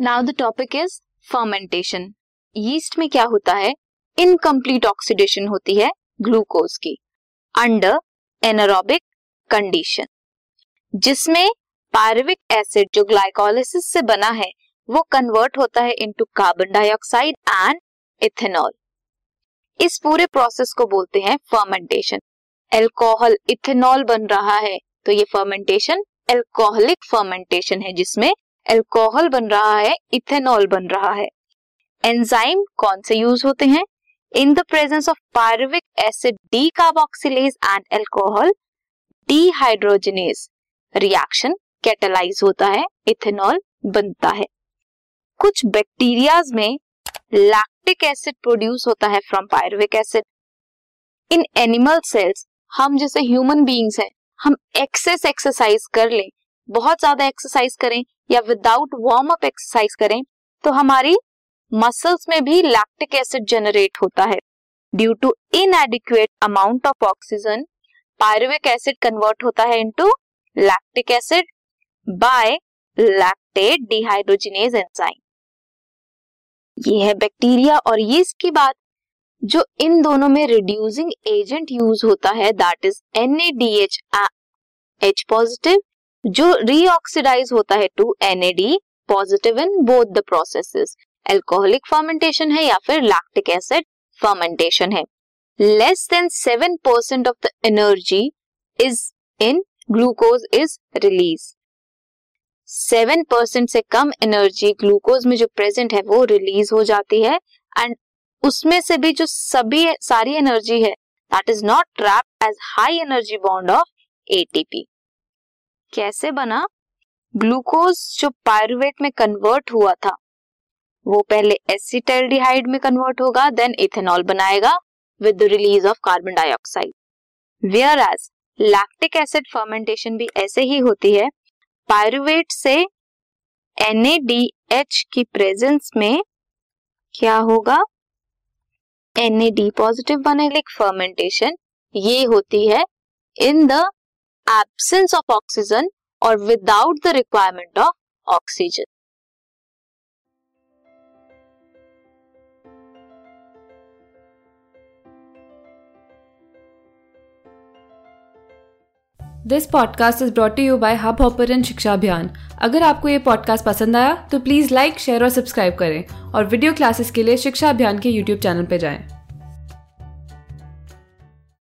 Now the topic is fermentation yeast में क्या होता है? इनकम्प्लीट ऑक्सीडेशन होती है ग्लूकोज की अंडर एनारोबिक कंडीशन जिसमें पायरुविक एसिड जो ग्लाइकोलिसिस से बना है, वो कन्वर्ट होता है into carbon dioxide and ethanol इस पूरे प्रोसेस को बोलते हैं फर्मेंटेशन एल्कोहल इथेनॉल बन रहा है तो ये फर्मेंटेशन एल्कोहलिक फर्मेंटेशन है जिसमें एल्कोहल बन रहा है इथेनॉल बन रहा है। एंजाइम कौन से यूज़ होते हैं? In the presence of pyruvic acid decarboxylase and alcohol dehydrogenase reaction catalyse होता है इथेनॉल बनता है। कुछ बैक्टीरियाज में लैक्टिक एसिड प्रोड्यूस होता है from pyruvic acid in animal cells हम जैसे ह्यूमन बींग्स हैं, हम एक्सेस एक्सरसाइज कर लें बहुत ज़्यादा एक्सरसाइज करें या विदाउट वार्म अप एक्सरसाइज करें तो हमारी मसल्स में भी लैक्टिक एसिड जनरेट होता है। Due to inadequate amount of oxygen pyruvic acid convert होता है into lactic acid by lactate dehydrogenase enzyme ये है बैक्टीरिया और ये इसकी बात जो इन दोनों में रिड्यूसिंग एजेंट यूज़ होता है that is H H positive जो रीऑक्सीडाइज होता है to D positive in both the processes alcoholic fermentation है या फिर लैक्टिक एसिड फर्मेंटेशन है. Less than seven percent of the energy is in glucose is release seven percent से कम energy glucose में जो प्रेजेंट है वो रिलीज़ हो जाती है एंड उसमें से भी जो सभी सारी एनर्जी है that is not trap as high energy bond of ATP कैसे बना? ग्लूकोज जो पायरुवेट में कन्वर्ट हुआ था, वो पहले एसिटल्डिहाइड में कन्वर्ट होगा देन इथेनॉल बनाएगा with the release of carbon dioxide whereas lactic acid fermentation भी ऐसे ही होती है, पायरुवेट से एच की प्रेजेंस में क्या होगा? डी पॉजिटिव बनेगा फर्मेंटेशन ये होती है in the absence of oxygen और without the requirement of oxygen this podcast is brought you by Hubhopper Shiksha Abhiyan अगर आपको ये पॉडकास्ट पसंद आया तो प्लीज़ लाइक शेयर और सब्सक्राइब करें और वीडियो क्लासेस के लिए शिक्षा अभियान के यूट्यूब चैनल पर जाएँ।